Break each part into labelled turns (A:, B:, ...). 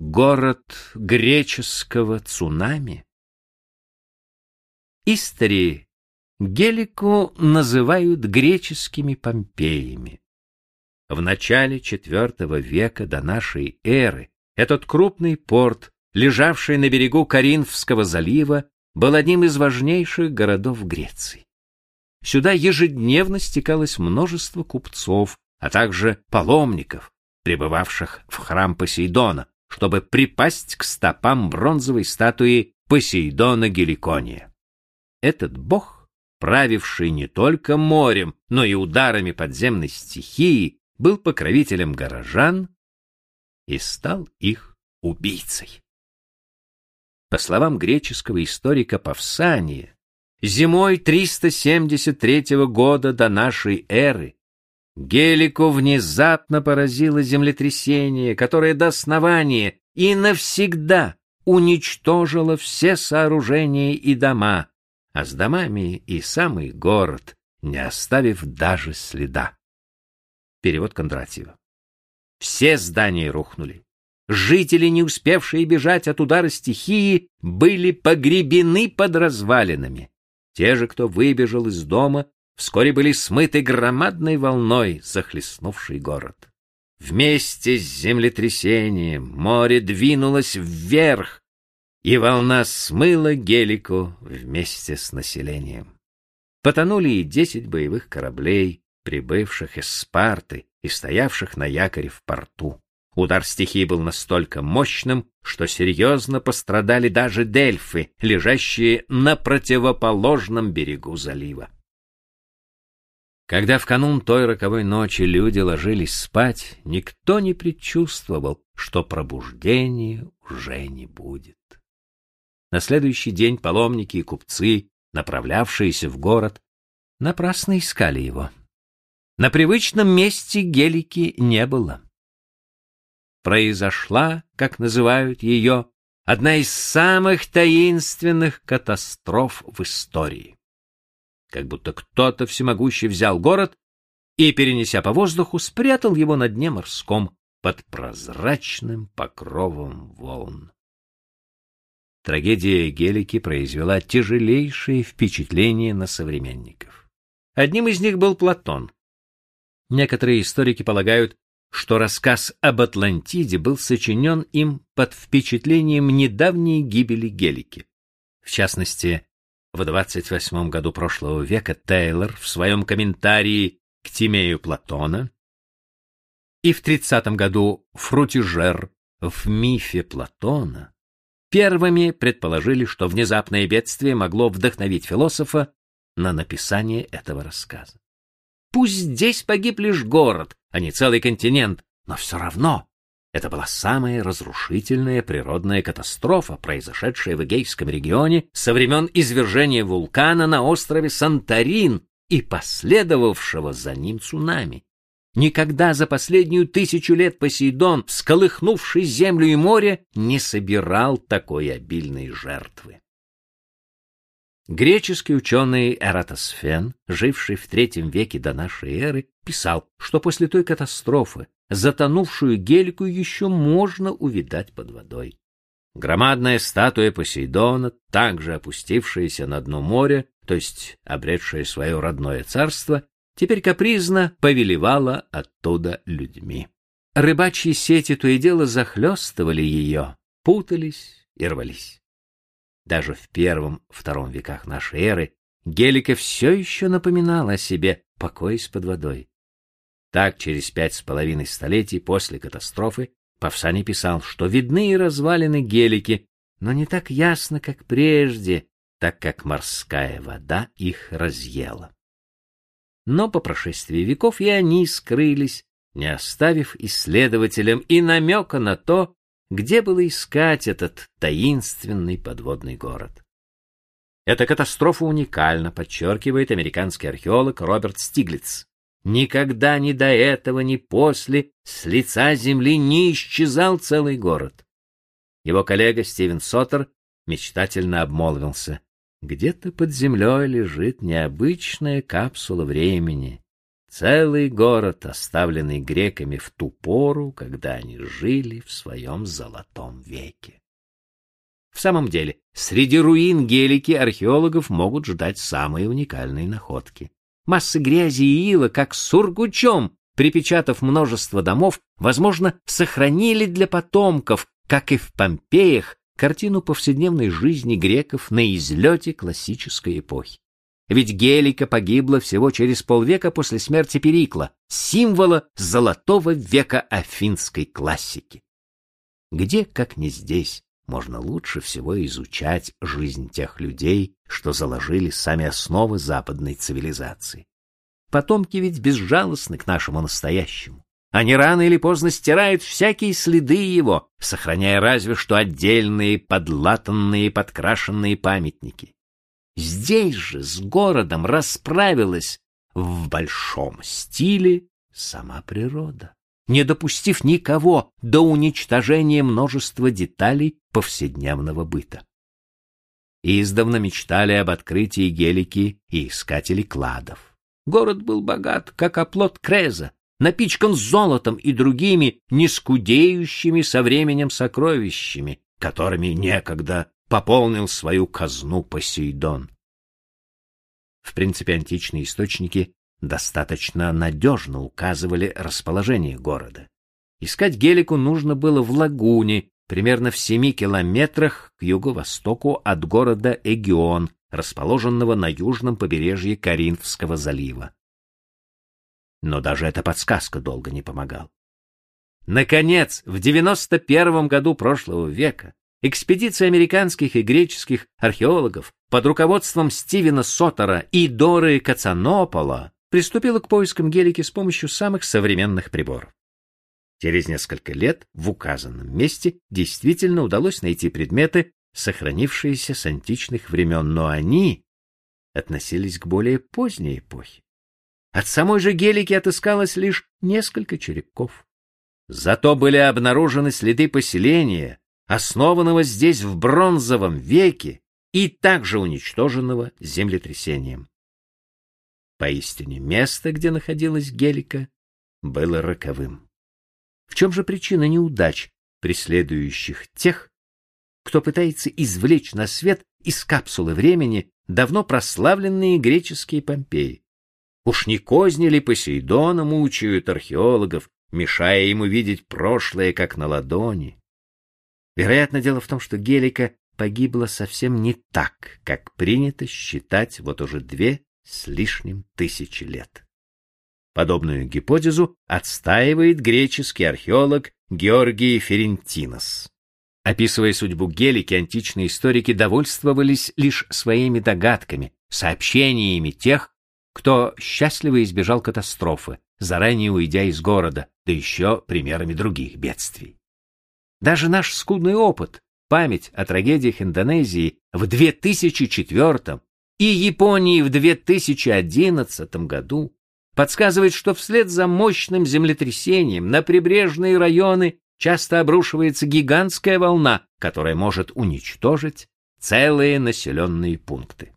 A: город греческого цунами. Истории Гелику называют греческими Помпеями. В начале IV века до нашей эры этот крупный порт, лежавший на берегу Каринфского залива, был одним из важнейших городов Греции. Сюда ежедневно стекалось множество купцов, а также паломников, прибывавших в храм Посейдона, чтобы припасть к стопам бронзовой статуи Посейдона Геликония. Этот бог, правивший не только морем, но и ударами подземной стихии, был покровителем горожан и стал их убийцей. По словам греческого историка Павсания, зимой 373 года до нашей эры Гелику внезапно поразило землетрясение, которое до основания и навсегда уничтожило все сооружения и дома, а с домами и самый город, не оставив даже следа. Перевод Кондратьева. Все здания рухнули. Жители, не успевшие бежать от удара стихии, были погребены под развалинами. Те же, кто выбежал из дома, вскоре были смыты громадной волной, захлестнувшей город. Вместе с землетрясением море двинулось вверх, и волна смыла Гелику вместе с населением. Потонули и десять боевых кораблей, прибывших из Спарты и стоявших на якоре в порту. Удар стихии был настолько мощным, что серьезно пострадали даже дельфы, лежащие на противоположном берегу залива. Когда в канун той роковой ночи люди ложились спать, никто не предчувствовал, что пробуждения уже не будет. На следующий день паломники и купцы, направлявшиеся в город, напрасно искали его. На привычном месте гелики не было. Произошла, как называют ее, одна из самых таинственных катастроф в истории как будто кто-то всемогущий взял город и, перенеся по воздуху, спрятал его на дне морском под прозрачным покровом волн. Трагедия Гелики произвела тяжелейшее впечатление на современников. Одним из них был Платон. Некоторые историки полагают, что рассказ об Атлантиде был сочинен им под впечатлением недавней гибели Гелики. В частности, в 28 году прошлого века Тейлор в своем комментарии к Тимею Платона и в 30 году Фрутижер в мифе Платона первыми предположили, что внезапное бедствие могло вдохновить философа на написание этого рассказа. Пусть здесь погиб лишь город, а не целый континент, но все равно это была самая разрушительная природная катастрофа, произошедшая в Эгейском регионе со времен извержения вулкана на острове Санторин и последовавшего за ним цунами. Никогда за последнюю тысячу лет Посейдон, всколыхнувший землю и море, не собирал такой обильной жертвы. Греческий ученый Эратосфен, живший в третьем веке до нашей эры, писал, что после той катастрофы затонувшую гельку еще можно увидать под водой. Громадная статуя Посейдона, также опустившаяся на дно моря, то есть обретшая свое родное царство, теперь капризно повелевала оттуда людьми. Рыбачьи сети то и дело захлестывали ее, путались и рвались. Даже в первом-втором веках нашей эры Гелика все еще напоминала о себе, покоясь под водой. Так, через пять с половиной столетий после катастрофы Павсаний писал, что видны и развалины гелики, но не так ясно, как прежде, так как морская вода их разъела. Но по прошествии веков и они скрылись, не оставив исследователям и намека на то, где было искать этот таинственный подводный город. Эта катастрофа уникальна, подчеркивает американский археолог Роберт Стиглиц. Никогда ни до этого, ни после с лица земли не исчезал целый город. Его коллега Стивен Соттер мечтательно обмолвился. Где-то под землей лежит необычная капсула времени. Целый город, оставленный греками в ту пору, когда они жили в своем золотом веке. В самом деле, среди руин Гелики археологов могут ждать самые уникальные находки. Массы грязи и ила, как сургучом, припечатав множество домов, возможно, сохранили для потомков, как и в Помпеях, картину повседневной жизни греков на излете классической эпохи. Ведь Гелика погибла всего через полвека после смерти Перикла, символа золотого века афинской классики. Где, как не здесь, можно лучше всего изучать жизнь тех людей, что заложили сами основы западной цивилизации. Потомки ведь безжалостны к нашему настоящему. Они рано или поздно стирают всякие следы его, сохраняя разве что отдельные подлатанные подкрашенные памятники. Здесь же с городом расправилась в большом стиле сама природа, не допустив никого до уничтожения множества деталей повседневного быта. Издавна мечтали об открытии гелики и искатели кладов. Город был богат, как оплот Креза, напичкан золотом и другими нескудеющими со временем сокровищами, которыми некогда пополнил свою казну Посейдон. В принципе, античные источники достаточно надежно указывали расположение города. Искать Гелику нужно было в лагуне, примерно в семи километрах к юго-востоку от города Эгион, расположенного на южном побережье Каринфского залива. Но даже эта подсказка долго не помогала. Наконец, в 91 году прошлого века Экспедиция американских и греческих археологов под руководством Стивена Сотера и Доры Кацанопола приступила к поискам гелики с помощью самых современных приборов. Через несколько лет в указанном месте действительно удалось найти предметы, сохранившиеся с античных времен, но они относились к более поздней эпохе. От самой же гелики отыскалось лишь несколько черепков. Зато были обнаружены следы поселения, основанного здесь в бронзовом веке и также уничтоженного землетрясением. Поистине, место, где находилась Гелика, было роковым. В чем же причина неудач, преследующих тех, кто пытается извлечь на свет из капсулы времени давно прославленные греческие Помпеи? Уж не козни ли Посейдона мучают археологов, мешая им увидеть прошлое как на ладони? Вероятно, дело в том, что Гелика погибла совсем не так, как принято считать вот уже две с лишним тысячи лет. Подобную гипотезу отстаивает греческий археолог Георгий Ферентинос. Описывая судьбу Гелики, античные историки довольствовались лишь своими догадками, сообщениями тех, кто счастливо избежал катастрофы, заранее уйдя из города, да еще примерами других бедствий. Даже наш скудный опыт, память о трагедиях Индонезии в 2004 и Японии в 2011 году подсказывает, что вслед за мощным землетрясением на прибрежные районы часто обрушивается гигантская волна, которая может уничтожить целые населенные пункты.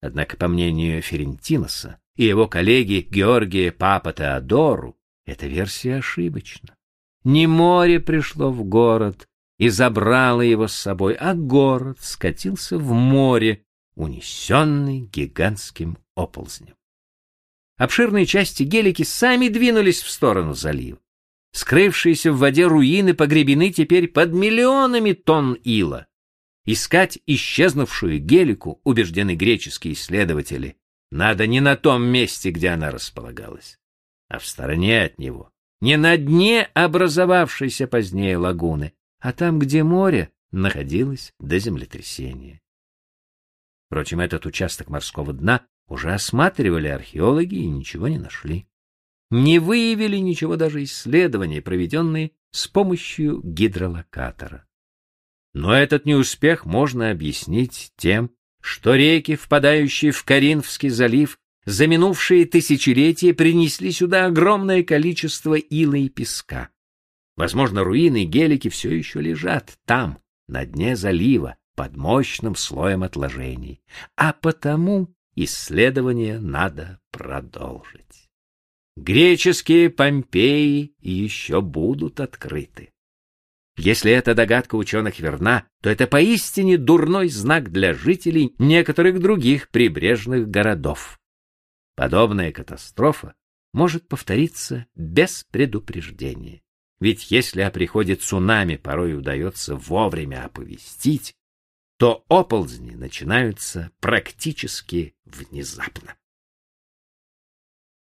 A: Однако, по мнению Ферентиноса и его коллеги Георгия Папа Теодору, эта версия ошибочна. Не море пришло в город и забрало его с собой, а город скатился в море, унесенный гигантским оползнем. Обширные части гелики сами двинулись в сторону залива. Скрывшиеся в воде руины погребены теперь под миллионами тонн ила. Искать исчезнувшую гелику, убеждены греческие исследователи, надо не на том месте, где она располагалась, а в стороне от него, не на дне образовавшейся позднее лагуны, а там, где море находилось до землетрясения. Впрочем, этот участок морского дна уже осматривали археологи и ничего не нашли. Не выявили ничего даже исследования, проведенные с помощью гидролокатора. Но этот неуспех можно объяснить тем, что реки, впадающие в Каринфский залив, за минувшие тысячелетия принесли сюда огромное количество ила и песка. Возможно, руины гелики все еще лежат там, на дне залива, под мощным слоем отложений. А потому исследования надо продолжить. Греческие Помпеи еще будут открыты. Если эта догадка ученых верна, то это поистине дурной знак для жителей некоторых других прибрежных городов. Подобная катастрофа может повториться без предупреждения. Ведь если о приходе цунами порой удается вовремя оповестить, то оползни начинаются практически внезапно.